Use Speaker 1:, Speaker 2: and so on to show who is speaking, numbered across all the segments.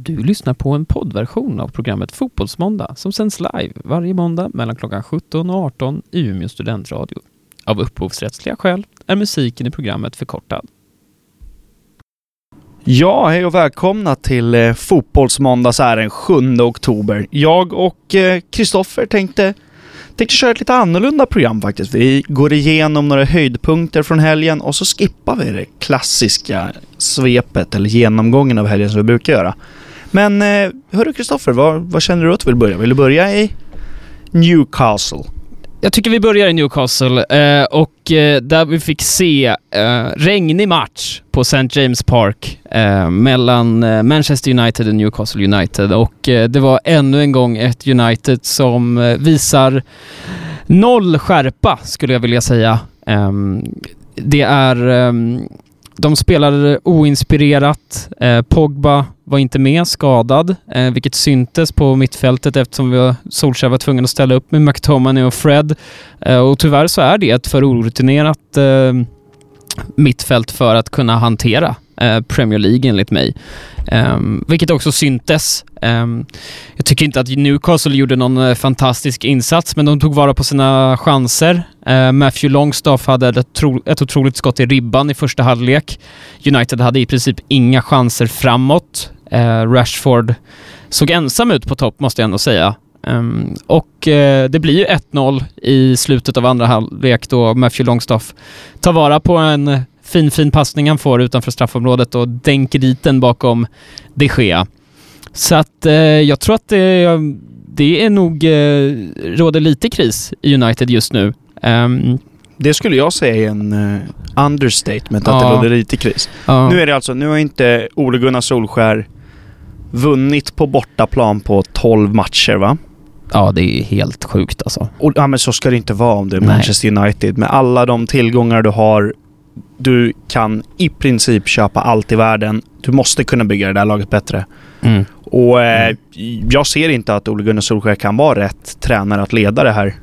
Speaker 1: Du lyssnar på en poddversion av programmet Fotbollsmåndag som sänds live varje måndag mellan klockan 17 och 18 i Umeå studentradio. Av upphovsrättsliga skäl är musiken i programmet förkortad.
Speaker 2: Ja, hej och välkomna till eh, Fotbollsmåndag så här den 7 oktober. Jag och eh, Kristoffer tänkte, tänkte köra ett lite annorlunda program faktiskt. Vi går igenom några höjdpunkter från helgen och så skippar vi det klassiska svepet eller genomgången av helgen som vi brukar göra. Men eh, hörru Kristoffer, vad, vad känner du att du vill börja? Vill du börja i Newcastle?
Speaker 1: Jag tycker vi börjar i Newcastle eh, och eh, där vi fick se regnig match på St. James Park mellan Manchester United och Newcastle United och det var ännu en gång ett United som visar noll skärpa skulle jag vilja säga. Ehm, det är ehm, de spelade oinspirerat. Eh, Pogba var inte med, skadad, eh, vilket syntes på mittfältet eftersom vi Solskjaer var tvungen att ställa upp med McTominay och Fred. Eh, och tyvärr så är det ett för orutinerat eh, mittfält för att kunna hantera Eh, Premier League enligt mig. Um, vilket också syntes. Um, jag tycker inte att Newcastle gjorde någon eh, fantastisk insats, men de tog vara på sina chanser. Uh, Matthew Longstaff hade ett, tro ett otroligt skott i ribban i första halvlek. United hade i princip inga chanser framåt. Uh, Rashford såg ensam ut på topp, måste jag ändå säga. Um, och eh, det blir ju 1-0 i slutet av andra halvlek då Matthew Longstaff tar vara på en fin, fin passning han får utanför straffområdet och dänker dit den bakom de Gea. Så att eh, jag tror att det, det är nog eh, råder lite kris i United just nu. Um,
Speaker 2: det skulle jag säga är en uh, understatement, ja. att det råder lite kris. Ja. Nu är det alltså, nu har inte Ole Gunnar Solskär vunnit på bortaplan på 12 matcher va?
Speaker 1: Ja, det är helt sjukt alltså.
Speaker 2: Och, ja, men så ska det inte vara om du är Manchester United. Med alla de tillgångar du har du kan i princip köpa allt i världen. Du måste kunna bygga det där laget bättre. Mm. Och eh, jag ser inte att Ole Gunnar Solskjaer kan vara rätt tränare att leda det här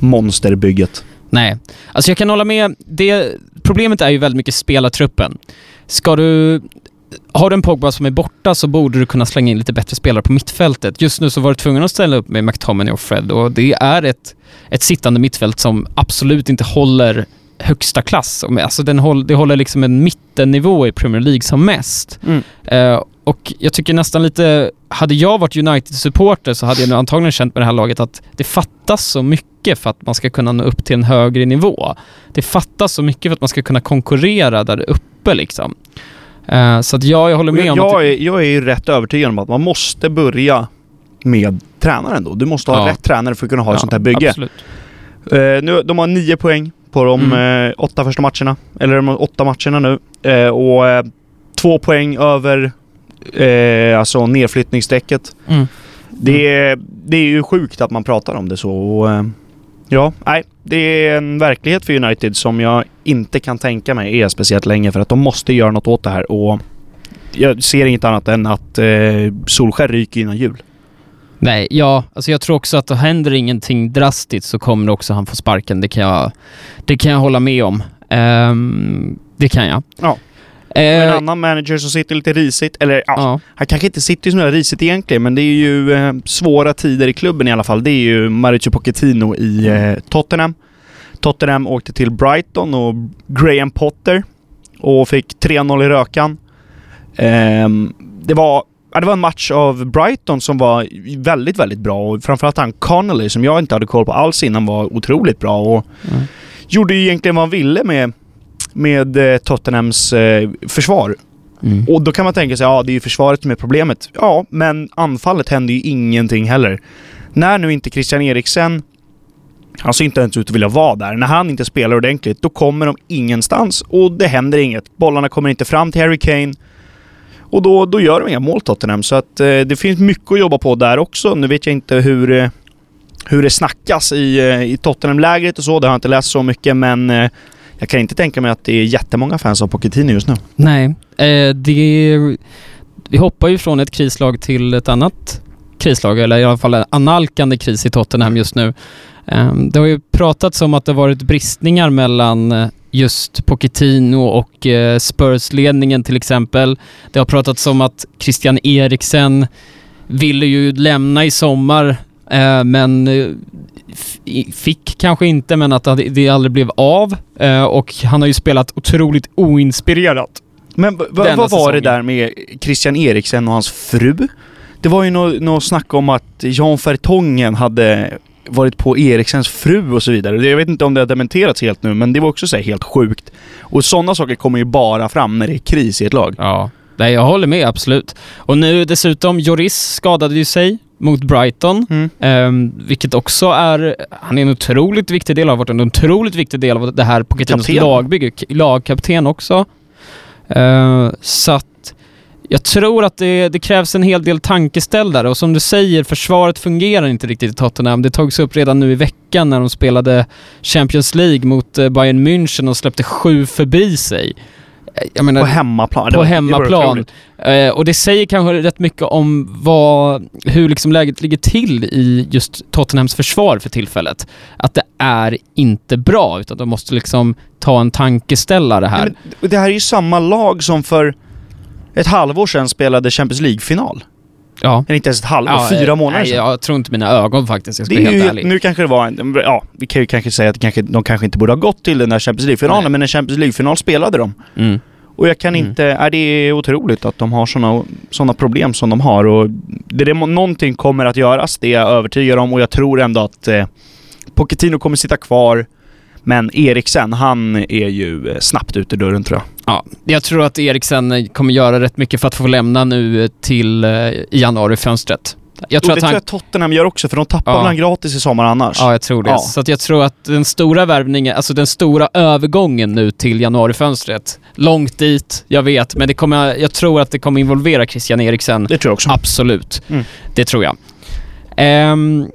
Speaker 2: monsterbygget.
Speaker 1: Nej, alltså jag kan hålla med. Det, problemet är ju väldigt mycket spelartruppen. Ska du... Har du en Pogba som är borta så borde du kunna slänga in lite bättre spelare på mittfältet. Just nu så var du tvungen att ställa upp med McTominay och Fred och det är ett, ett sittande mittfält som absolut inte håller högsta klass. Alltså den håll, det håller liksom en mittennivå i Premier League som mest. Mm. Uh, och jag tycker nästan lite, hade jag varit United-supporter så hade jag nu antagligen känt med det här laget att det fattas så mycket för att man ska kunna nå upp till en högre nivå. Det fattas så mycket för att man ska kunna konkurrera där uppe liksom. Uh, så att ja, jag håller med
Speaker 2: jag,
Speaker 1: om
Speaker 2: jag Är, jag är ju rätt övertygad om att man måste börja med tränaren då. Du måste ha ja. rätt tränare för att kunna ha ja, ett sånt här bygge. Absolut. Uh, nu, de har nio poäng på de mm. eh, åtta första matcherna. Eller de åtta matcherna nu. Eh, och eh, två poäng över eh, alltså nedflyttningsstrecket. Mm. Det, är, det är ju sjukt att man pratar om det så. Och, eh, ja, nej. Det är en verklighet för United som jag inte kan tänka mig är speciellt länge för att de måste göra något åt det här. Och jag ser inget annat än att eh, Solskär ryker innan jul.
Speaker 1: Nej, ja, alltså jag tror också att det händer ingenting drastiskt så kommer också han få sparken. Det kan jag, det kan jag hålla med om. Um, det kan jag.
Speaker 2: Ja. en uh, annan manager som sitter lite risigt, eller ja, ja. han kanske inte sitter så risigt egentligen, men det är ju eh, svåra tider i klubben i alla fall. Det är ju Mauricio Pochettino i eh, Tottenham. Tottenham åkte till Brighton och Graham Potter och fick 3-0 i rökan. Um, det var Ja, det var en match av Brighton som var väldigt, väldigt bra och framförallt han Connolly som jag inte hade koll på alls innan var otroligt bra och mm. gjorde ju egentligen vad han ville med, med eh, Tottenhams eh, försvar. Mm. Och då kan man tänka sig, ja det är ju försvaret som är problemet. Ja, men anfallet hände ju ingenting heller. När nu inte Christian Eriksen han ser inte ens ut att vilja vara där. När han inte spelar ordentligt, då kommer de ingenstans och det händer inget. Bollarna kommer inte fram till Harry Kane. Och då, då gör de inga mål Tottenham. Så att eh, det finns mycket att jobba på där också. Nu vet jag inte hur, eh, hur det snackas i, eh, i Tottenham-lägret och så. Det har jag inte läst så mycket men eh, jag kan inte tänka mig att det är jättemånga fans av Pochettino just nu.
Speaker 1: Nej, eh, det... Vi hoppar ju från ett krislag till ett annat krislag, eller i alla fall en analkande kris i Tottenham just nu. Ehm, det har ju pratats om att det varit bristningar mellan eh, just Pochettino och eh, Spurs-ledningen till exempel. Det har pratats om att Christian Eriksen ville ju lämna i sommar eh, men eh, fick kanske inte, men att det aldrig blev av. Eh, och han har ju spelat otroligt oinspirerat.
Speaker 2: Men vad var säsongen. det där med Christian Eriksen och hans fru? Det var ju något nå snack om att Jan Fertongen hade varit på Eriksens fru och så vidare. Jag vet inte om det har dementerats helt nu, men det var också så helt sjukt. Och sådana saker kommer ju bara fram när det är kris i ett lag.
Speaker 1: Ja. Nej, jag håller med absolut. Och nu dessutom, Joris skadade ju sig mot Brighton, mm. um, vilket också är... Han är en otroligt viktig del, har varit en otroligt viktig del av det här Pochettinos lagbygge. Lagkapten också. Uh, så att jag tror att det, det, krävs en hel del tankeställare och som du säger, försvaret fungerar inte riktigt i Tottenham. Det togs upp redan nu i veckan när de spelade Champions League mot eh, Bayern München och släppte sju förbi sig.
Speaker 2: Menar, på hemmaplan?
Speaker 1: På hemmaplan. Eh, och det säger kanske rätt mycket om vad, hur liksom läget ligger till i just Tottenhams försvar för tillfället. Att det är inte bra, utan de måste liksom ta en tankeställare här.
Speaker 2: Men det här är ju samma lag som för ett halvår sedan spelade Champions League-final.
Speaker 1: Ja.
Speaker 2: Eller inte ens ett halvår, ja, fyra eh, månader
Speaker 1: nej,
Speaker 2: sedan.
Speaker 1: Jag tror inte mina ögon faktiskt, jag ska vara helt ju, ärlig.
Speaker 2: Nu kanske det var en, ja, vi kan ju kanske säga att kanske, de kanske inte borde ha gått till den där Champions League-finalen, men en Champions League-final spelade de. Mm. Och jag kan mm. inte, är det är otroligt att de har sådana såna problem som de har och det, det, någonting kommer att göras, det är jag övertygad om och jag tror ändå att eh, Pochettino kommer sitta kvar. Men Eriksen, han är ju eh, snabbt ut ur dörren tror jag.
Speaker 1: Ja, jag tror att Eriksen eh, kommer göra rätt mycket för att få lämna nu eh, till i januari-fönstret.
Speaker 2: Jag tror och det att han... tror jag Tottenham gör också, för de tappar ja. väl gratis i sommar annars?
Speaker 1: Ja, jag tror det. Ja. Så att jag tror att den stora värvningen, alltså den stora övergången nu till januarifönstret, långt dit, jag vet, men det kommer, jag tror att det kommer involvera Christian Eriksen.
Speaker 2: Det tror jag också.
Speaker 1: Absolut. Mm. Det tror jag. Um,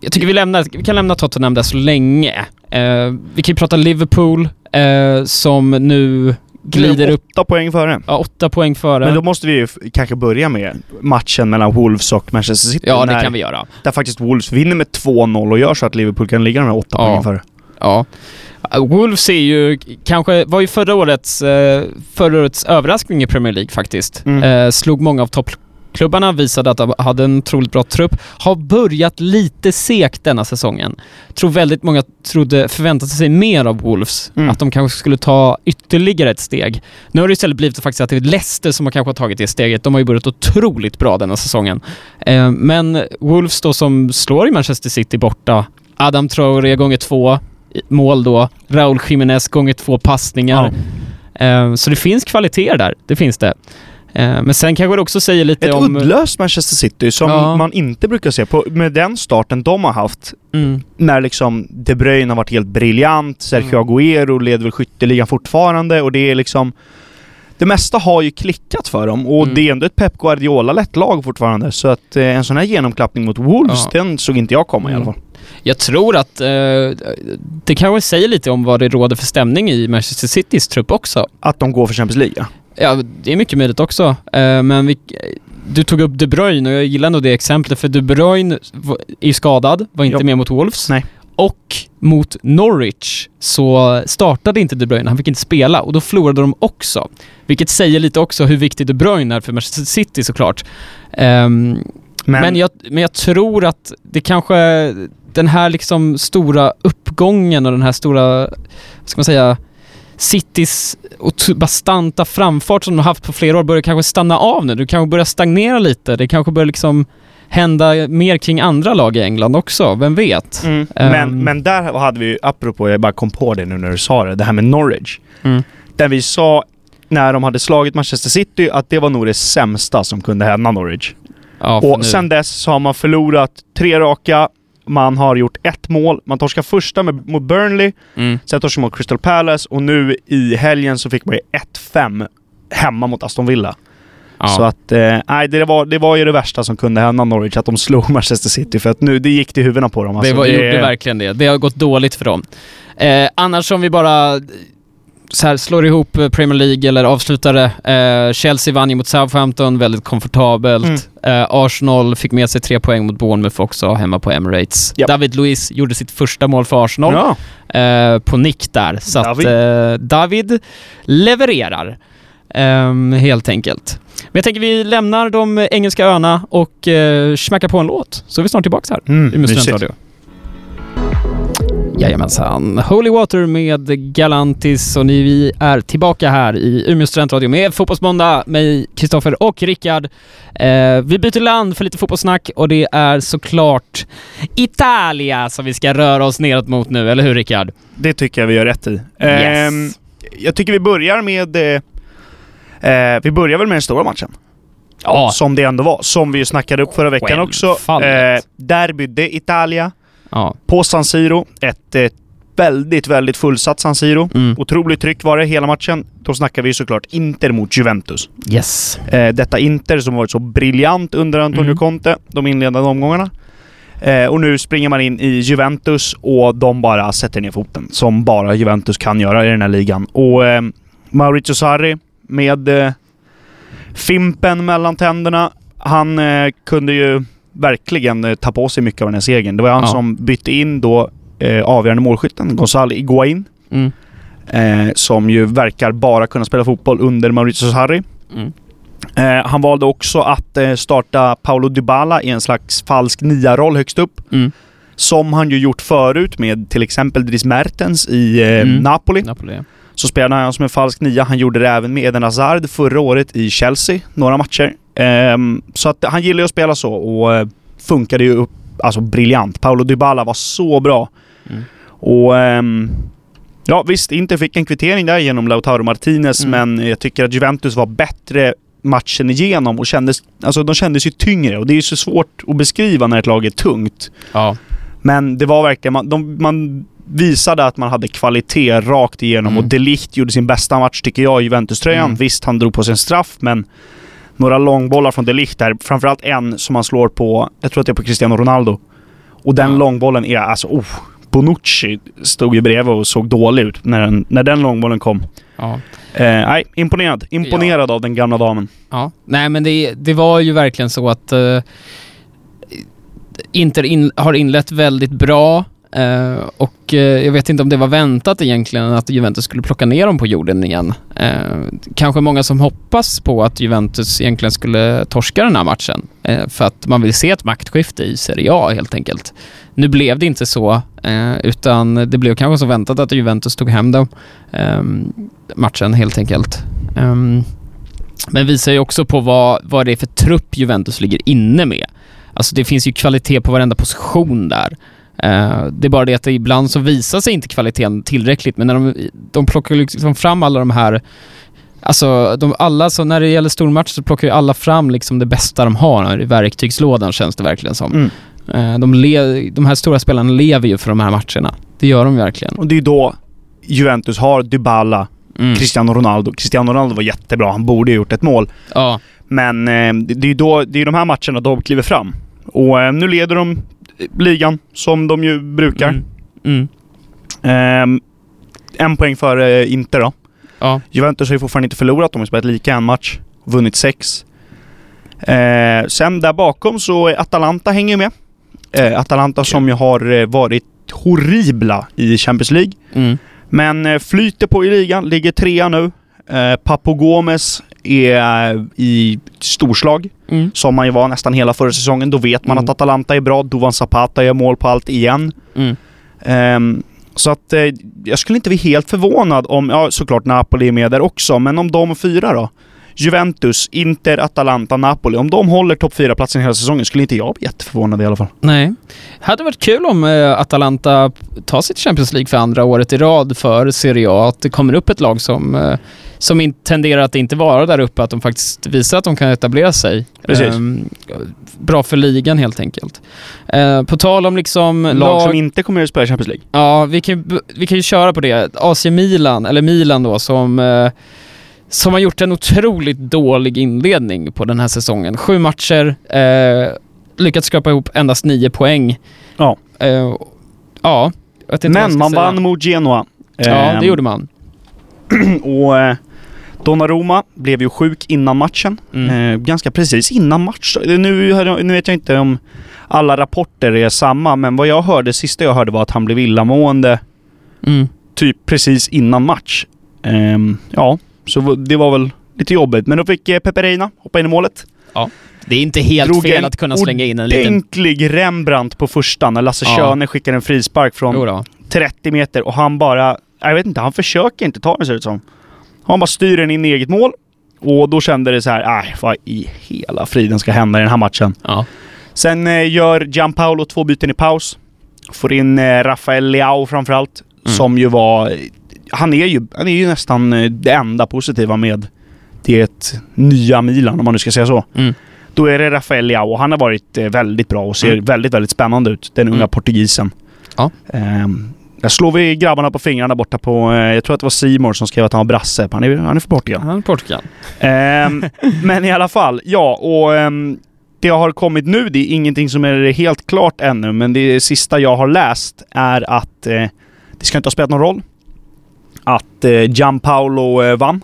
Speaker 1: jag tycker vi, lämnar, vi kan lämna Tottenham där så länge. Uh, vi kan ju prata Liverpool, uh, som nu glider upp...
Speaker 2: Åtta poäng före.
Speaker 1: Ja, åtta poäng före.
Speaker 2: Men då måste vi ju kanske börja med matchen mellan Wolves och Manchester City.
Speaker 1: Ja, det kan vi göra.
Speaker 2: Där faktiskt Wolves vinner med 2-0 och gör så att Liverpool kan ligga de här åtta ja. poängen före.
Speaker 1: Ja. Wolves är ju kanske, var ju förra årets, eh, förra årets överraskning i Premier League faktiskt. Mm. Eh, slog många av topp Klubbarna visade att de hade en otroligt bra trupp. Har börjat lite segt denna säsongen. Tror väldigt många trodde, förväntade sig mer av Wolves. Mm. Att de kanske skulle ta ytterligare ett steg. Nu har det istället blivit faktiskt att det är Leicester som har kanske tagit det steget. De har ju börjat otroligt bra denna säsongen. Eh, men Wolves då som slår i Manchester City borta. Adam Traoré gånger två mål då. Raúl Jiménez gånger två passningar. Ja. Eh, så det finns kvaliteter där. Det finns det. Eh, men sen kanske det också säger lite
Speaker 2: Ett
Speaker 1: om...
Speaker 2: Ett uddlöst Manchester City som ja. man inte brukar se. På, med den starten de har haft, mm. när liksom De Bruyne har varit helt briljant, Sergio mm. Agüero leder väl skytteligan fortfarande och det är liksom... Det mesta har ju klickat för dem och mm. det är ändå ett Pep Guardiola-lätt lag fortfarande. Så att eh, en sån här genomklappning mot Wolves, ja. den såg inte jag komma i alla mm. fall.
Speaker 1: Jag tror att eh, det kanske säger lite om vad det råder för stämning i Manchester Citys trupp också.
Speaker 2: Att de går för Champions League, ja.
Speaker 1: Det är mycket möjligt också. Uh, men vi, du tog upp De Bruyne och jag gillar nog det exemplet för De Bruyne är skadad, var inte jo. med mot Wolves.
Speaker 2: Nej.
Speaker 1: Och mot Norwich så startade inte De Bruyne, han fick inte spela och då förlorade de också. Vilket säger lite också hur viktig De Bruyne är för Manchester City såklart. Um, men, men, jag, men jag tror att det kanske, den här liksom stora uppgången och den här stora, vad ska man säga, Citys bastanta framfart som de har haft på flera år börjar kanske stanna av nu. Du kanske börjar stagnera lite. Det kanske börjar liksom hända mer kring andra lag i England också, vem vet?
Speaker 2: Mm. Um, men, men där hade vi, apropå, jag bara kom på det nu när du sa det, det här med Norwich. Mm. Där vi sa när de hade slagit Manchester City att det var nog det sämsta som kunde hända Norwich. Ja, och nu. sen dess så har man förlorat tre raka, man har gjort ett mål. Man torskar första med, mot Burnley, mm. sen torskar man mot Crystal Palace och nu i helgen så fick man ju 1-5 hemma mot Aston Villa. Ja. Så att, eh, nej, det var, det var ju det värsta som kunde hända Norwich, att de slog Manchester City. För att nu, det gick till huvudena på dem.
Speaker 1: Alltså, det, var, det gjorde verkligen det. Det har gått dåligt för dem. Eh, annars om vi bara så här, slår ihop eh, Premier League eller avslutade. Eh, Chelsea vann ju mot Southampton väldigt komfortabelt. Mm. Eh, Arsenal fick med sig tre poäng mot Bournemouth också hemma på Emirates. Yep. David Luiz gjorde sitt första mål för Arsenal ja. eh, på nick där. Så David. att eh, David levererar. Um, helt enkelt. Men jag tänker vi lämnar de engelska öarna och uh, smackar på en låt, så är vi snart tillbaka här mm, i Mustudentradio. Jajamensan. Holy Water med Galantis och ni, vi är tillbaka här i Umeå studentradio med Fotbollsmåndag, mig, Kristoffer och Rickard. Eh, vi byter land för lite fotbollssnack och det är såklart Italia som vi ska röra oss neråt mot nu, eller hur Rickard?
Speaker 2: Det tycker jag vi gör rätt i.
Speaker 1: Yes.
Speaker 2: Eh, jag tycker vi börjar med... Eh, vi börjar väl med den stora matchen.
Speaker 1: Ja.
Speaker 2: Som det ändå var. Som vi ju snackade upp förra veckan också. Eh, derby de Italia.
Speaker 1: Ja.
Speaker 2: På San Siro. Ett, ett väldigt, väldigt fullsatt San Siro. Mm. Otroligt tryck var det hela matchen. Då snackar vi såklart Inter mot Juventus.
Speaker 1: Yes.
Speaker 2: Eh, detta Inter som varit så briljant under Antonio mm. Conte, de inledande omgångarna. Eh, och nu springer man in i Juventus och de bara sätter ner foten. Som bara Juventus kan göra i den här ligan. Och eh, Maurizio Sarri med eh, Fimpen mellan tänderna. Han eh, kunde ju verkligen eh, ta på sig mycket av den här segern. Det var han ja. som bytte in då eh, avgörande målskytten, Gonzalo Iguain. Mm. Eh, som ju verkar bara kunna spela fotboll under Mauricio Sarri. Mm. Eh, han valde också att eh, starta Paolo Dybala i en slags falsk nia-roll högst upp. Mm. Som han ju gjort förut med till exempel Dries Mertens i eh, mm. Napoli.
Speaker 1: Napoli ja.
Speaker 2: Så spelade han som en falsk nia. Han gjorde det även med Eden Hazard förra året i Chelsea, några matcher. Um, så att han gillar ju att spela så och uh, funkade ju upp, alltså briljant. Paolo Dybala var så bra. Mm. Och um, ja visst, inte fick en kvittering där genom Lautaro Martinez, mm. men jag tycker att Juventus var bättre matchen igenom och kändes, alltså de kändes ju tyngre och det är ju så svårt att beskriva när ett lag är tungt.
Speaker 1: Ja.
Speaker 2: Men det var verkligen, man, de, man visade att man hade kvalitet rakt igenom mm. och Delicht gjorde sin bästa match tycker jag i Juventus-tröjan. Mm. Visst, han drog på sig en straff, men några långbollar från Delicht där. Framförallt en som han slår på, jag tror att det är på Cristiano Ronaldo. Och den långbollen är alltså, oh, Bonucci stod ju bredvid och såg dålig ut när den, när den långbollen kom.
Speaker 1: Ja.
Speaker 2: Eh, nej, imponerad. Imponerad ja. av den gamla damen.
Speaker 1: Ja. Nej, men det, det var ju verkligen så att uh, Inter in, har inlett väldigt bra. Uh, och uh, jag vet inte om det var väntat egentligen att Juventus skulle plocka ner dem på jorden igen. Uh, kanske många som hoppas på att Juventus egentligen skulle torska den här matchen. för att man vill se ett maktskifte i Serie A helt enkelt. Nu blev det inte så, utan det blev kanske så väntat att Juventus tog hem den ehm, matchen helt enkelt. Um, men visar ju också på vad, vad det är för trupp Juventus ligger inne med. Alltså det finns ju kvalitet på varenda position där. Uh, det är bara det att ibland så visar sig inte kvaliteten tillräckligt, men när de, de plockar liksom fram alla de här Alltså, de, alla, så när det gäller stormatcher så plockar ju alla fram liksom det bästa de har i verktygslådan känns det verkligen som. Mm. Uh, de, le, de här stora spelarna lever ju för de här matcherna. Det gör de verkligen.
Speaker 2: Och det är ju då Juventus har Dybala, mm. Cristiano Ronaldo. Cristiano Ronaldo var jättebra, han borde ha gjort ett mål.
Speaker 1: Ja.
Speaker 2: Men eh, det är ju då, det är de här matcherna de kliver fram. Och eh, nu leder de ligan, som de ju brukar.
Speaker 1: Mm. Mm.
Speaker 2: Eh, en poäng före Inter då.
Speaker 1: Ja.
Speaker 2: Juventus har ju fortfarande inte förlorat. De har spelat lika en match. Vunnit sex. Eh, sen där bakom så är Atalanta hänger med. Eh, Atalanta okay. som ju har eh, varit horribla i Champions League.
Speaker 1: Mm.
Speaker 2: Men eh, flyter på i ligan, ligger trea nu. Eh, Papo Gomes är i storslag, mm. som man ju var nästan hela förra säsongen. Då vet man mm. att Atalanta är bra. Dovan Zapata gör mål på allt igen.
Speaker 1: Mm.
Speaker 2: Um, så att eh, jag skulle inte bli helt förvånad om, ja såklart Napoli är med där också, men om de fyra då? Juventus, Inter, Atalanta, Napoli. Om de håller topp 4-platsen hela säsongen skulle inte jag bli jätteförvånad i alla fall.
Speaker 1: Nej. Hade varit kul om uh, Atalanta tar sitt Champions League för andra året i rad för Serie A. Att det kommer upp ett lag som, uh, som tenderar att inte vara där uppe, att de faktiskt visar att de kan etablera sig.
Speaker 2: Precis. Um,
Speaker 1: bra för ligan helt enkelt. Uh, på tal om liksom...
Speaker 2: Lag, lag som inte kommer att spela Champions League.
Speaker 1: Ja, vi kan, vi kan ju köra på det. AC Milan, eller Milan då, som som har gjort en otroligt dålig inledning på den här säsongen. Sju matcher, eh, lyckats skapa ihop endast nio poäng.
Speaker 2: Ja.
Speaker 1: Eh, ja,
Speaker 2: Men man säga. vann mot Genoa.
Speaker 1: Ja, det ehm, gjorde man.
Speaker 2: och eh, Donnarumma blev ju sjuk innan matchen.
Speaker 1: Mm.
Speaker 2: Eh, ganska precis innan match. Nu, nu vet jag inte om alla rapporter är samma, men vad jag hörde, sista jag hörde var att han blev illamående
Speaker 1: Mm.
Speaker 2: typ precis innan match. Ehm, ja, så det var väl lite jobbigt. Men då fick eh, Pepe Reina hoppa in i målet.
Speaker 1: Det är inte helt
Speaker 2: Drog
Speaker 1: fel att kunna slänga in en liten...
Speaker 2: Ordentlig Rembrandt på första när Lasse
Speaker 1: Ja.
Speaker 2: Schöne skickar en frispark från
Speaker 1: Jo då.
Speaker 2: 30 meter och han bara... Jag vet inte, han försöker inte ta den ser det ut som. Han bara styr den in i eget mål. Och då kände det så här, nej, vad i hela friden ska hända i den här matchen?
Speaker 1: Ja.
Speaker 2: Sen eh, gör Gianpaolo två byten i paus. Får in eh, Rafael Leao framförallt.
Speaker 1: Mm.
Speaker 2: Som ju var... Han är ju, han är ju nästan eh, det enda positiva med det nya Milan, om man nu ska säga så.
Speaker 1: Mm.
Speaker 2: Då är det Rafael Leao. Han har varit eh, väldigt bra och ser
Speaker 1: Mm.
Speaker 2: väldigt, väldigt spännande ut. Den unga
Speaker 1: Mm.
Speaker 2: portugisen.
Speaker 1: Ja.
Speaker 2: Ehm, där slår vi grabbarna på fingrarna borta på... Eh, jag tror att det var Simor som skrev att han var brasse. Han är, han är från Portugal.
Speaker 1: Han är Portugal.
Speaker 2: Ehm, men i alla fall, ja och ehm, det har kommit nu, det är ingenting som är helt klart ännu, men det sista jag har läst är att eh, det ska inte ha spelat någon roll att eh, Gianpaolo eh, vann,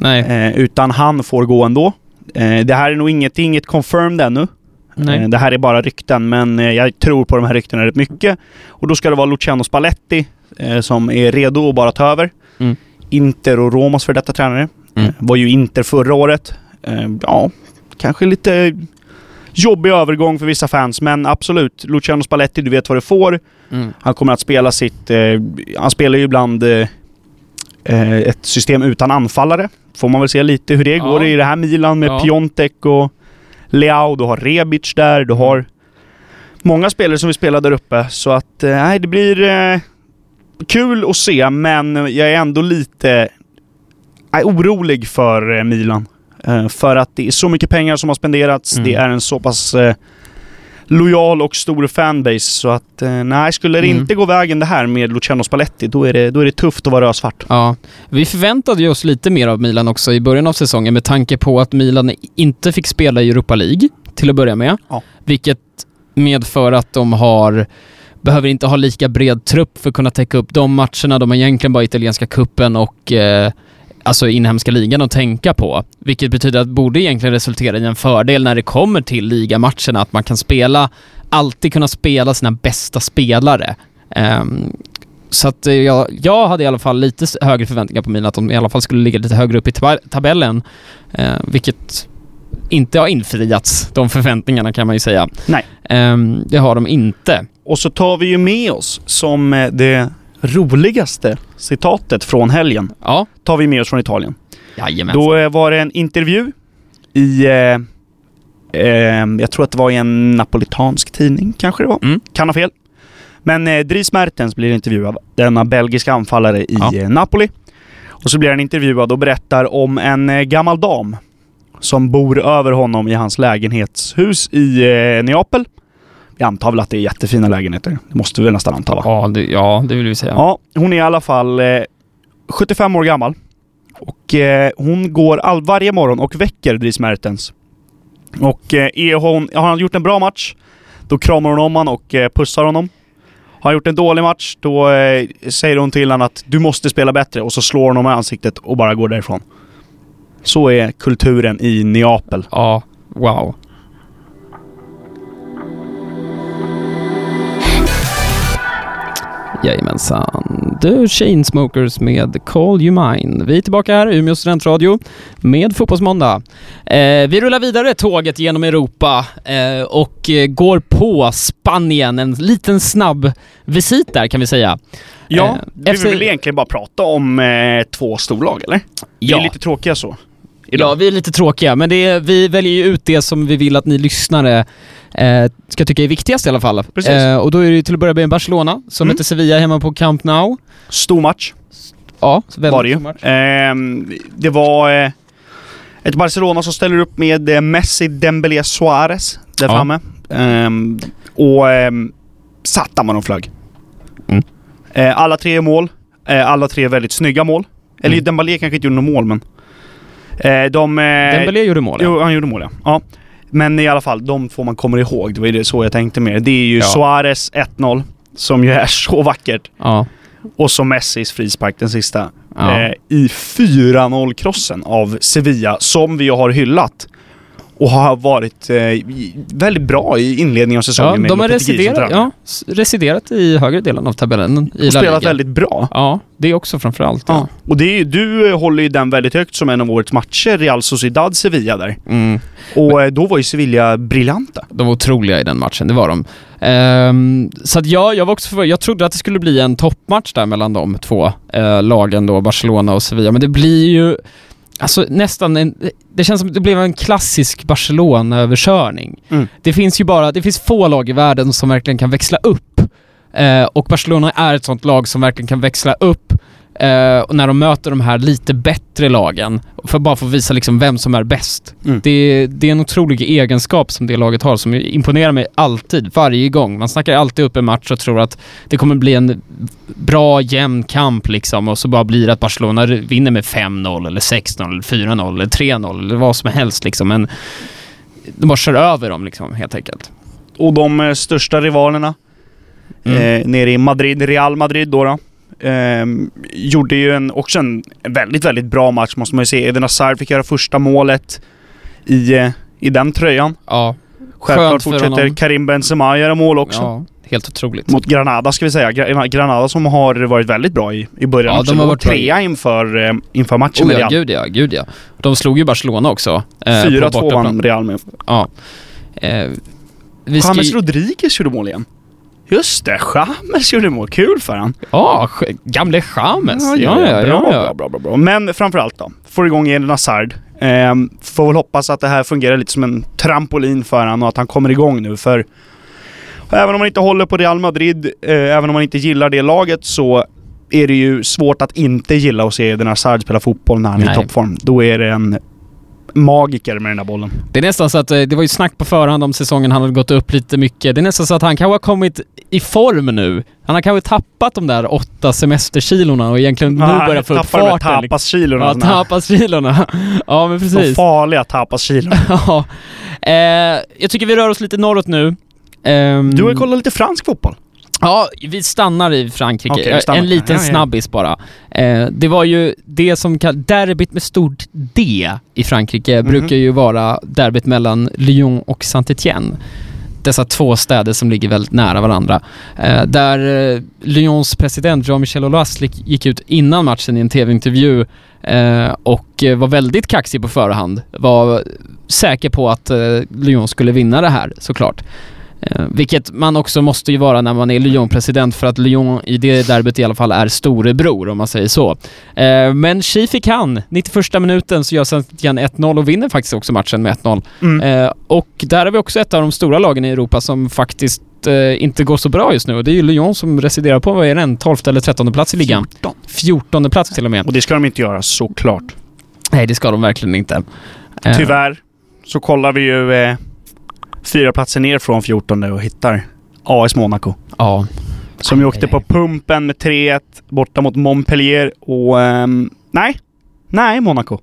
Speaker 1: Nej.
Speaker 2: eh, utan han får gå ändå. Det här är nog inget, inget confirmed ännu.
Speaker 1: Nej.
Speaker 2: Det här är bara rykten, men jag tror på de här ryktena rätt mycket. Och då ska det vara Luciano Spalletti som är redo att bara ta över.
Speaker 1: Mm.
Speaker 2: Inter och Romas för detta tränare.
Speaker 1: Mm.
Speaker 2: Var ju Inter förra året. Ja, kanske lite jobbig övergång för vissa fans, men absolut. Luciano Spalletti, du vet vad du får.
Speaker 1: Mm.
Speaker 2: Han kommer att spela sitt... Eh, han spelar ju ibland eh, eh, ett system utan anfallare. Får man väl se lite hur det
Speaker 1: Ja.
Speaker 2: går i det här Milan med
Speaker 1: Ja.
Speaker 2: Piontek och Leao. Du har Rebic där, du har många spelare som vill spela där uppe. Så att, eh, nej, det blir eh, kul att se, men jag är ändå lite nej, orolig för eh, Milan. Eh, för att det är så mycket pengar som har spenderats.
Speaker 1: Mm.
Speaker 2: Det är en så pass eh, lojal och stor fanbase. Så att, eh, nej, skulle det
Speaker 1: Mm.
Speaker 2: inte gå vägen det här med Luciano Spalletti, då är det, då är det tufft att vara rödsvart.
Speaker 1: Ja, vi förväntade oss lite mer av Milan också i början av säsongen med tanke på att Milan inte fick spela i Europa League till att börja med.
Speaker 2: Ja.
Speaker 1: Vilket medför att de har behöver inte ha lika bred trupp för att kunna täcka upp de matcherna. De har egentligen bara italienska kuppen och eh, alltså inhemska ligan att tänka på. Vilket betyder att det borde egentligen resultera i en fördel när det kommer till ligamatcherna, att man kan spela, alltid kunna spela sina bästa spelare. Ehm, så att eh, jag, jag hade i alla fall lite högre förväntningar på mina att de i alla fall skulle ligga lite högre upp i tab- tabellen. Eh, vilket inte har infriats, de förväntningarna kan man ju säga.
Speaker 2: Nej.
Speaker 1: Ehm, det har de inte.
Speaker 2: Och så tar vi ju med oss som eh, det roligaste citatet från helgen.
Speaker 1: Ja,
Speaker 2: Tar vi med oss från Italien.
Speaker 1: jajamän.
Speaker 2: Då eh, var det en intervju i... Eh, eh, jag tror att det var i en napolitansk tidning, kanske det var.
Speaker 1: Mm.
Speaker 2: Kan ha fel. Men eh, Dries Mertens blir intervjuad, denna belgiska anfallare i
Speaker 1: Ja.
Speaker 2: eh, Napoli. Och så blir han intervjuad och berättar om en eh, gammal dam som bor över honom i hans lägenhetshus i Neapel. Jag antar väl att det är jättefina lägenheter. Det måste vi väl nästan anta va?
Speaker 1: Ja, det, ja, det vill vi säga.
Speaker 2: Ja, hon är i alla fall eh, 75 år gammal. Och eh, hon går all, varje morgon och väcker Dries Mertens. Och eh, är hon, har han gjort en bra match, då kramar hon om honom och eh, pussar honom. Har han gjort en dålig match, då eh, säger hon till honom att du måste spela bättre och så slår hon honom i ansiktet och bara går därifrån. Så är kulturen i Neapel.
Speaker 1: Ja, wow. Jajamensan. The Chainsmokers med Call You Mine. Vi är tillbaka här, Umeå studentradio, med Fotbollsmåndag. Eh, vi rullar vidare tåget genom Europa eh, och eh, går på Spanien. En liten snabb visit där kan vi säga.
Speaker 2: Ja,
Speaker 1: Eh,
Speaker 2: vi vill egentligen bara prata om eh, två storlag, eller? Vi
Speaker 1: Ja.
Speaker 2: är lite tråkiga så.
Speaker 1: Ja, vi är lite tråkiga, men är, vi väljer ju ut det som vi vill att ni lyssnare eh, ska tycka är viktigast i alla fall.
Speaker 2: Precis.
Speaker 1: Eh, och då är det till att börja med Barcelona, som
Speaker 2: Mm.
Speaker 1: möter Sevilla hemma på Camp Nou.
Speaker 2: Stor match.
Speaker 1: Ja, väldigt
Speaker 2: var det ju.
Speaker 1: stor match.
Speaker 2: Ehm, det var eh, ett Barcelona som ställer upp med eh, Messi, Dembélé, Suarez där
Speaker 1: Ja.
Speaker 2: framme. Ehm, och satta man och flög.
Speaker 1: Mm.
Speaker 2: Eh, alla tre är mål. Eh, alla tre är väldigt snygga mål. Eller
Speaker 1: Mm.
Speaker 2: Dembélé kanske inte gjorde något mål, men... Eh, de... Eh,
Speaker 1: Dembélé gjorde mål. ja.
Speaker 2: Jo, han gjorde mål ja. ja. Men i alla fall, de två man kommer ihåg. Det var ju det så jag tänkte med. Det är ju
Speaker 1: Ja.
Speaker 2: Suarez 1-0, som ju är så vackert.
Speaker 1: Ja.
Speaker 2: Och så Messis frispark, den sista. ja. eh, i 4-0-krossen av Sevilla, som vi har hyllat och har varit eh, väldigt bra i inledningen av säsongen.
Speaker 1: Ja, de har residerat, ja, residerat i högre delen av tabellen i
Speaker 2: Och spelat väldigt bra.
Speaker 1: Ja, det också framförallt. Ja.
Speaker 2: ja. Och det är, du håller ju den väldigt högt som en av årets matcher, Real Sociedad-Sevilla där. Mm. Och Men, eh, då var ju Sevilla briljanta.
Speaker 1: De var otroliga i den matchen, det var de. Um, så att ja, jag var också för, Jag trodde att det skulle bli en toppmatch där mellan de två uh, lagen då, Barcelona och Sevilla, men det blir ju Alltså nästan en, det känns som att det blev en klassisk Barcelona-överkörning. Mm. Det finns ju bara, det finns få lag i världen som verkligen kan växla upp. Eh, och Barcelona är ett sånt lag som verkligen kan växla upp Uh, och när de möter de här lite bättre lagen, för bara få visa liksom vem som är bäst. Mm. Det, det, är en otrolig egenskap som det laget har som imponerar mig alltid, varje gång. Man snackar alltid upp en match och tror att det kommer bli en bra, jämn kamp liksom och så bara blir det att Barcelona vinner med 5-0 eller 6-0 eller 4-0 eller 3-0 eller vad som helst liksom. Men de bara kör över dem liksom, helt enkelt.
Speaker 2: Och de eh, största rivalerna mm. eh, nere i Madrid, Real Madrid då? då? Eh, gjorde ju en, också en väldigt, väldigt bra match måste man ju säga. Eden Hazard fick göra första målet i, eh, i den tröjan.
Speaker 1: Ja.
Speaker 2: Självklart fortsätter Karim Benzema göra mål också. Ja,
Speaker 1: helt otroligt.
Speaker 2: Mot Granada ska vi säga. Granada som har varit väldigt bra i, i början. Ja, de har varit trea inför, eh, inför matchen
Speaker 1: oh, med Real. Gud ja, gud ja. De slog ju Barcelona också.
Speaker 2: Eh, 4-2 vann Real med.
Speaker 1: Ja. Eh,
Speaker 2: James. Rodriguez gjorde mål igen. Just det, Chamez gjorde mål. Kul för han.
Speaker 1: Ja, gamle Chamez. Ja, ja, ja,
Speaker 2: bra, ja, bra, bra, bra, Men framförallt då, får igång Eden Hazard. Eh, får väl hoppas att det här fungerar lite som en trampolin för honom och att han kommer igång nu för även om man inte håller på Real Madrid, eh, även om man inte gillar det laget så är det ju svårt att inte gilla att se Eden Hazard spela fotboll när han Nej. är i toppform. Då är det en magiker med den där bollen.
Speaker 1: Det är nästan så att, eh, det var ju snack på förhand om säsongen, han hade gått upp lite mycket. Det är nästan så att han kanske har kommit i form nu. Han har kanske tappat de där åtta semesterkilorna och egentligen nu börjar få upp farten.
Speaker 2: Tapaskilorna.
Speaker 1: Ja, tapaskilorna. ja, men precis. De
Speaker 2: farliga tapaskilorna.
Speaker 1: ja. Eh, jag tycker vi rör oss lite norrut nu.
Speaker 2: Um, du har ju kollat lite fransk fotboll.
Speaker 1: Ja, vi stannar i Frankrike. Stannar. En liten ja, ja. snabbis bara. Eh, det var ju det som kallas derbyt med stort D i Frankrike -hmm. brukar ju vara derbyt mellan Lyon och Saint-Étienne. Dessa två städer som ligger väldigt nära varandra. Eh, där eh, Lyons president Jean-Michel Aulas gick ut innan matchen i en TV-intervju eh, och var väldigt kaxig på förhand. Var säker på att eh, Lyon skulle vinna det här såklart. Eh, vilket man också måste ju vara när man är Lyon-president för att Lyon i det derbyt i alla fall är storebror om man säger så. Eh, men Chi fick han. 91 minuten så gör Saint-Étienne 1-0 och vinner faktiskt också matchen med 1-0. Mm. Eh, och där har vi också ett av de stora lagen i Europa som faktiskt inte går så bra just nu och det är ju Lyon som residerar på, vad är den, 12 eller 13 plats i ligan? 14. 14 plats till och med.
Speaker 2: Och det ska de inte göra såklart.
Speaker 1: Nej, det ska de verkligen inte.
Speaker 2: Tyvärr så kollar vi ju fyra platser ner från 14 nu och hittar AS Monaco.
Speaker 1: Ja.
Speaker 2: Som ju åkte på pumpen med 3-1 borta mot Montpellier och... Um, nej. Nej, Monaco.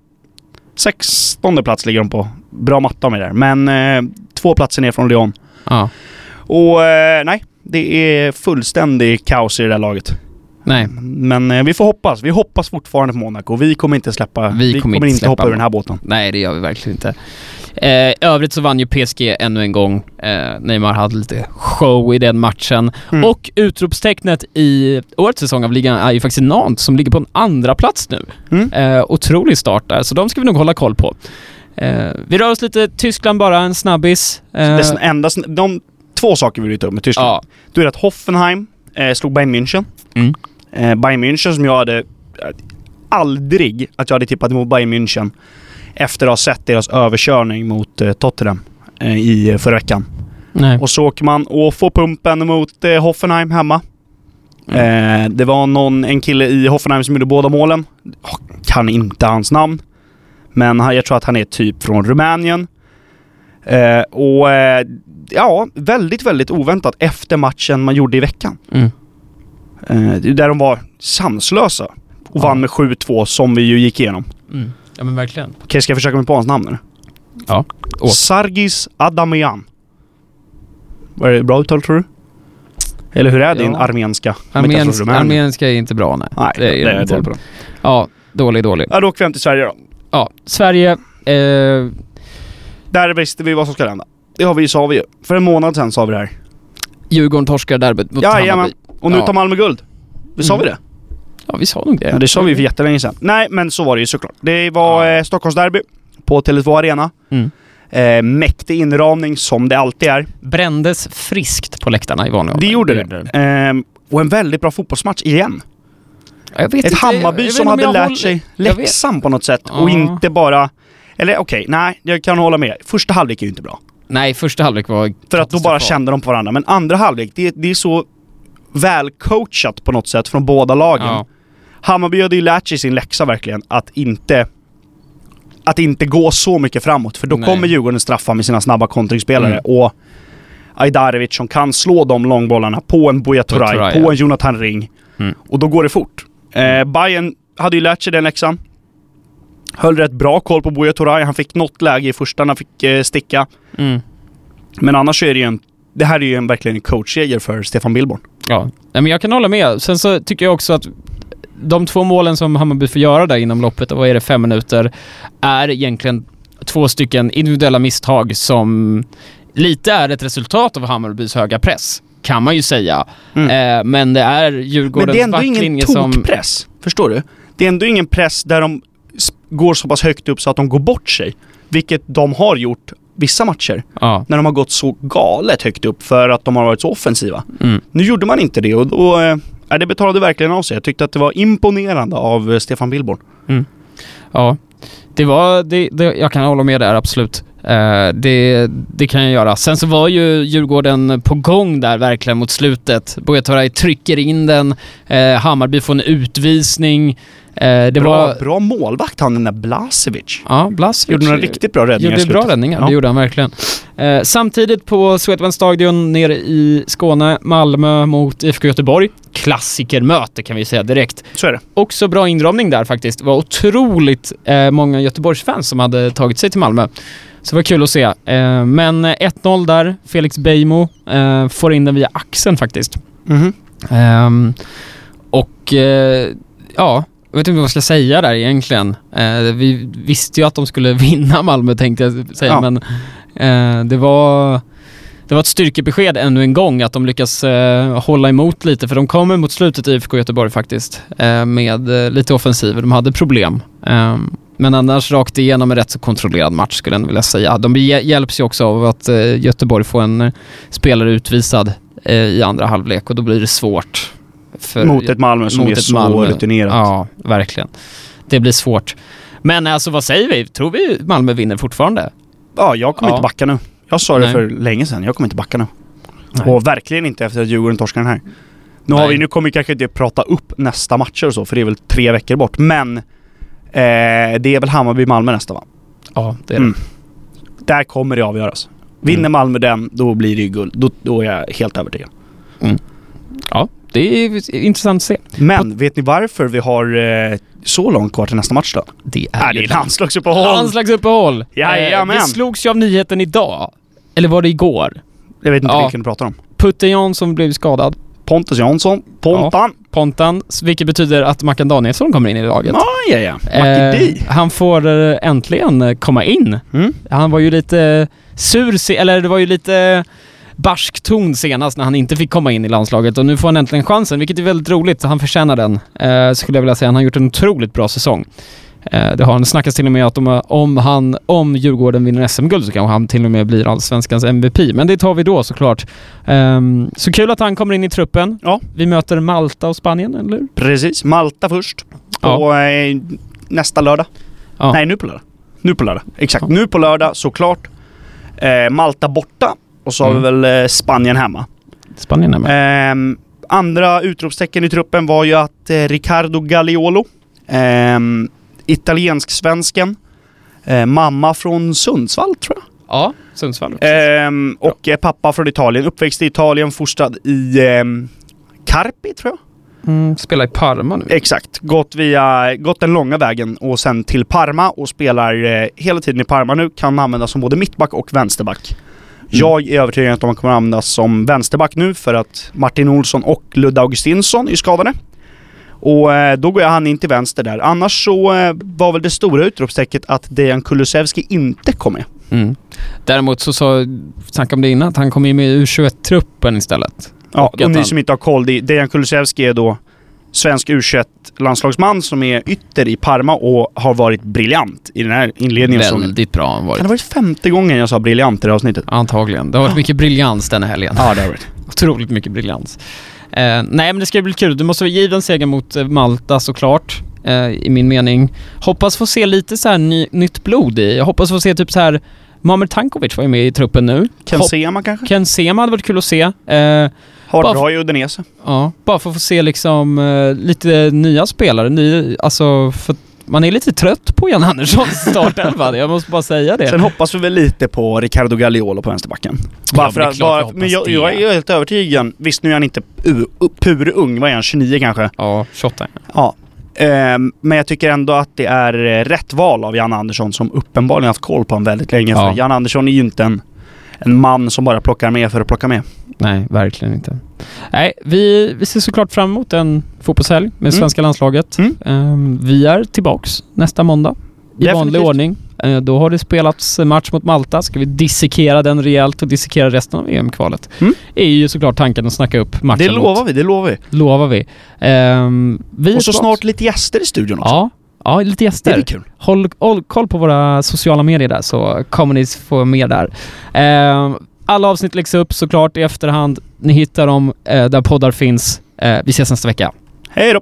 Speaker 2: 16 plats ligger de på. Bra matta med där. Men eh, två platser ner från Lyon.
Speaker 1: Ja.
Speaker 2: Och eh, nej, det är fullständig kaos i det där laget.
Speaker 1: Nej.
Speaker 2: Men eh, vi får hoppas. Vi hoppas fortfarande på Monaco. Vi kommer inte släppa... Vi, vi kommer, inte, inte hoppa ur den här båten.
Speaker 1: Nej, det gör vi verkligen inte. Eh, övrigt så vann ju PSG ännu en gång. Eh, Neymar hade lite show i den matchen. Mm. Och utropstecknet i årets säsong av ligan är ju faktiskt Nantes som ligger på en andra plats nu. Mm. Eh, otrolig start där, så de ska vi nog hålla koll på. Eh, vi rör oss lite Tyskland bara, en snabbis.
Speaker 2: Eh, det enda, de två saker vi vill ta upp med Tyskland. Ja. Då är att Hoffenheim eh, slog Bayern München. Mm. Eh, Bayern München som jag hade... Eh, aldrig att jag hade tippat emot Bayern München efter att ha sett deras överkörning mot eh, Tottenham eh, i förra veckan. Nej. Och så åker man och får pumpen mot eh, Hoffenheim hemma. Mm. Eh, det var någon, en kille i Hoffenheim som gjorde båda målen. Kan inte hans namn. Men jag tror att han är typ från Rumänien. Eh, och eh, ja, väldigt, väldigt oväntat efter matchen man gjorde i veckan. Mm. där de var sanslösa och ja. vann med 7-2 som vi ju gick igenom.
Speaker 1: Mm. Ja men verkligen.
Speaker 2: Okej, ska jag försöka mig på hans namn nu?
Speaker 1: Ja.
Speaker 2: Åk. Sargis Adamian. Var det bra uttal tror du? Eller hur är din ja. armenska?
Speaker 1: Armensk, armenska är inte bra nej.
Speaker 2: Nej, det är, det är inte bra.
Speaker 1: Ja, dålig, dålig.
Speaker 2: Ja, då åker vi hem till Sverige då.
Speaker 1: Ja, Sverige... Eh,
Speaker 2: Där visste vi vad som ska hända. Det har vi, sa vi ju. För en månad sedan sa vi det här.
Speaker 1: Djurgården torskar derbyt mot
Speaker 2: Jajamän.
Speaker 1: Hammarby.
Speaker 2: Och nu
Speaker 1: Ja.
Speaker 2: tar Malmö guld. Vi sa
Speaker 1: Mm.
Speaker 2: vi det?
Speaker 1: Ja, vi sa nog det.
Speaker 2: Ja, det sa vi för jättelänge sedan. Nej, men så var det ju såklart. Det var
Speaker 1: Ja.
Speaker 2: eh, Stockholmsderby på Tele2 Arena.
Speaker 1: Mm.
Speaker 2: Eh, mäktig inramning som det alltid är.
Speaker 1: Brändes friskt på läktarna i vanlig
Speaker 2: Det gjorde det. Ehm, och en väldigt bra fotbollsmatch igen.
Speaker 1: Ja, Jag
Speaker 2: Ett
Speaker 1: inte, jag-
Speaker 2: Hammarby
Speaker 1: jag
Speaker 2: som
Speaker 1: inte
Speaker 2: hade
Speaker 1: jag
Speaker 2: lärt
Speaker 1: håller-
Speaker 2: sig
Speaker 1: jag
Speaker 2: läxan på något sätt och
Speaker 1: Ja.
Speaker 2: inte bara... Eller okej, nej, jag kan hålla med. Första halvlek är ju inte bra.
Speaker 1: Nej, första halvlek var
Speaker 2: För att då bara kände de på varandra. Men andra halvlek, det, det är så välcoachat på något sätt från båda lagen.
Speaker 1: Ja.
Speaker 2: Hammarby hade ju lärt sig sin läxa verkligen, att inte att inte gå så mycket framåt. För då
Speaker 1: Nej.
Speaker 2: kommer Djurgården straffa med sina snabba kontringsspelare.
Speaker 1: Mm.
Speaker 2: Och Ajdarevic som kan slå de långbollarna på en Buya Turay, på
Speaker 1: ja.
Speaker 2: en Jonathan Ring.
Speaker 1: Mm.
Speaker 2: Och då går det fort. Eh, Bayern hade ju lärt sig den läxan. Höll rätt bra koll på Buya Turay. Han fick något läge i första när han fick eh, sticka.
Speaker 1: Mm.
Speaker 2: Men annars är det ju en... Det här är ju en, verkligen en coachseger för Stefan Billborn.
Speaker 1: Ja, Nej, men jag kan hålla med. Sen så tycker jag också att de två målen som Hammarby får göra där inom loppet, och vad är det, fem minuter, är egentligen två stycken individuella misstag som lite är ett resultat av Hammarbys höga press. Kan man ju säga.
Speaker 2: Mm.
Speaker 1: Eh, men det är
Speaker 2: Men
Speaker 1: Djurgårdens
Speaker 2: det är ändå ingen
Speaker 1: backlinje som...
Speaker 2: tokpress. Förstår du? Det är ändå ingen press där de går så pass högt upp så att de går bort sig. Vilket de har gjort vissa matcher.
Speaker 1: Ja.
Speaker 2: När de har gått så galet högt upp för att de har varit så offensiva.
Speaker 1: Mm.
Speaker 2: Nu gjorde man inte det och då... Ja, det betalade verkligen av sig. Jag tyckte att det var imponerande av eh, Stefan Billborn.
Speaker 1: Ja, det var, det, det, jag kan hålla med där absolut. Eh, det, det kan jag göra. Sen så var ju Djurgården på gång där verkligen mot slutet. Turay trycker in den, eh, Hammarby får en utvisning. Det
Speaker 2: bra,
Speaker 1: var...
Speaker 2: bra målvakt han den där Blasevic.
Speaker 1: Ja, Blasevic
Speaker 2: Gjorde några riktigt bra räddningar
Speaker 1: gjorde bra räddningar,
Speaker 2: Ja.
Speaker 1: det gjorde han verkligen. Samtidigt på Swedbank Stadion nere i Skåne, Malmö mot IFK Göteborg. Klassikermöte kan vi säga direkt.
Speaker 2: Så är det.
Speaker 1: Också bra inramning där faktiskt. Det var otroligt eh, många Göteborgsfans som hade tagit sig till Malmö. Så det var kul att se. Eh, men 1-0 där. Felix Beijmo eh, får in den via axeln faktiskt.
Speaker 2: Mhm.
Speaker 1: Ehm, och eh, ja, jag vet inte vad jag ska säga där egentligen. Eh, vi visste ju att de skulle vinna Malmö tänkte jag säga,
Speaker 2: Ja.
Speaker 1: men eh, det var det var ett styrkebesked ännu en gång att de lyckas eh, hålla emot lite för de kommer mot slutet i IFK Göteborg faktiskt eh, med eh, lite offensiv. De hade problem. Ehm, men annars rakt igenom en rätt så kontrollerad match skulle jag vilja säga. De hjä- hjälps ju också av att eh, Göteborg får en eh, spelare utvisad eh, i andra halvlek och då blir det svårt. För,
Speaker 2: Mot ett Malmö som
Speaker 1: mot
Speaker 2: är så
Speaker 1: Malmö.
Speaker 2: rutinerat.
Speaker 1: Ja, verkligen. Det blir svårt. Men alltså vad säger vi? Tror vi Malmö vinner fortfarande?
Speaker 2: Ja, jag kommer
Speaker 1: Ja.
Speaker 2: inte backa nu. Jag sa det
Speaker 1: Nej.
Speaker 2: för länge sedan. Jag kommer inte backa nu.
Speaker 1: Nej.
Speaker 2: Och verkligen inte efter att Djurgården torskar den här. Nu, har vi, nu kommer vi kanske inte prata upp nästa matcher och så, för det är väl tre veckor bort. Men eh, det är väl Hammarby-Malmö nästa va?
Speaker 1: Ja, det är det.
Speaker 2: Mm. Där kommer det avgöras. Vinner
Speaker 1: Mm.
Speaker 2: Malmö den, då blir det ju guld. Då, då är jag helt övertygad.
Speaker 1: Ja, det är intressant att se.
Speaker 2: Men vet ni varför vi har eh, så långt kvar till nästa match då?
Speaker 1: Det
Speaker 2: Är det är landslagsuppehåll!
Speaker 1: landslagsuppehåll.
Speaker 2: Jajamän.
Speaker 1: Eh, Det slogs ju av nyheten idag. Eller var det igår?
Speaker 2: Jag vet inte
Speaker 1: Ja.
Speaker 2: vilken du pratar om.
Speaker 1: Putte Jansson blev skadad.
Speaker 2: Pontus Jansson. Pontan.
Speaker 1: Pontan, vilket betyder att Mackan Danielsson kommer in i laget.
Speaker 2: Ja, ja, ja. D.
Speaker 1: han får eh, äntligen eh, komma in.
Speaker 2: Mm.
Speaker 1: Han var ju lite sur, se- eller det var ju lite barsk ton senast när han inte fick komma in i landslaget och nu får han äntligen chansen, vilket är väldigt roligt. Han förtjänar den, eh, skulle jag vilja säga. Han har gjort en otroligt bra säsong. Eh, det har han snackas till och med att om, om, han, om Djurgården vinner SM-guld så kanske han till och med blir allsvenskans MVP. Men det tar vi då såklart. Ehm, så kul att han kommer in i truppen.
Speaker 2: Ja.
Speaker 1: Vi möter Malta och Spanien, eller hur?
Speaker 2: Precis. Malta först. På eh, nästa lördag.
Speaker 1: Ja.
Speaker 2: Nej, nu på lördag. Nu på lördag. Exakt.
Speaker 1: Ja.
Speaker 2: Nu på lördag såklart. Eh, Malta borta. Och så har vi
Speaker 1: Mm.
Speaker 2: väl eh, Spanien hemma.
Speaker 1: Spanien med.
Speaker 2: Ehm, andra utropstecken i truppen var ju att eh, Riccardo Gagliolo, ehm, italiensk-svensken, eh, mamma från Sundsvall tror jag.
Speaker 1: Ja, Sundsvall.
Speaker 2: Ehm, och eh, pappa från Italien, uppväxt i Italien, fostrad i ehm, Carpi tror jag.
Speaker 1: Mm, spelar i Parma nu.
Speaker 2: Exakt. Gått, via, gått den långa vägen och sen till Parma och spelar eh, hela tiden i Parma nu. Kan användas som både mittback och vänsterback. Jag är övertygad att de kommer användas som vänsterback nu för att Martin Olsson och Ludde Augustinsson är skadade. Och eh, då går jag han in till vänster där. Annars så eh, var väl det stora utropstecknet att Dejan Kulusevski inte kom med.
Speaker 1: Mm. Däremot så sa, snackade om det innan, att han kom in med U21-truppen istället.
Speaker 2: Ja, och, och ni han... som inte har koll, Dejan Kulusevski är då svensk U21-landslagsman som är ytter i Parma och har varit briljant i den här inledningen.
Speaker 1: Väldigt bra
Speaker 2: har varit. Kan det ha varit femte gången jag sa briljant i det här avsnittet?
Speaker 1: Antagligen. Det har varit mycket briljans den här helgen.
Speaker 2: Ja, det har varit.
Speaker 1: Otroligt mycket briljans. Eh, nej, men det ska bli kul. Det måste vara given seger mot eh, Malta såklart, eh, i min mening. Hoppas få se lite så här ny, nytt blod i. Jag hoppas få se typ så här Mamer Tankovic var ju med i truppen nu.
Speaker 2: Ken Sema kanske?
Speaker 1: Ken Sema hade varit kul att se.
Speaker 2: Eh, har i Udinese.
Speaker 1: Ja, bara för att få se liksom uh, lite nya spelare. Ny, alltså, för man är lite trött på Jan Anderssons startelva, jag måste bara säga det.
Speaker 2: Sen hoppas vi väl lite på Ricardo Galliolo på vänsterbacken. Bara för att, bara, men jag, jag, är helt övertygad. Visst, nu är han inte pur ung, vad är han, 29 kanske?
Speaker 1: Ja, 28.
Speaker 2: Ja. Um, men jag tycker ändå att det är rätt val av Jan Andersson som uppenbarligen haft koll på honom väldigt länge. Ja. För Jan Andersson är ju inte en en man som bara plockar med för att plocka med.
Speaker 1: Nej, verkligen inte. Nej, vi, vi ser såklart fram emot en fotbollshelg med mm. svenska landslaget. Mm. Um, vi är tillbaks nästa måndag i Definitivt. vanlig ordning. Uh, då har det spelats match mot Malta. Ska vi dissekera den rejält och dissekera resten av EM-kvalet? Mm. är ju såklart tanken att snacka upp matchen
Speaker 2: Det lovar mot. vi, det lovar vi.
Speaker 1: Lovar vi. Um, vi
Speaker 2: och så snart lite gäster i studion också.
Speaker 1: Ja, Ja, lite gäster. Det kul. Håll, håll koll på våra sociala medier där så kommer ni få med där. Eh, alla avsnitt läggs upp såklart i efterhand. Ni hittar dem eh, där poddar finns. Eh, vi ses nästa vecka.
Speaker 2: Hej då!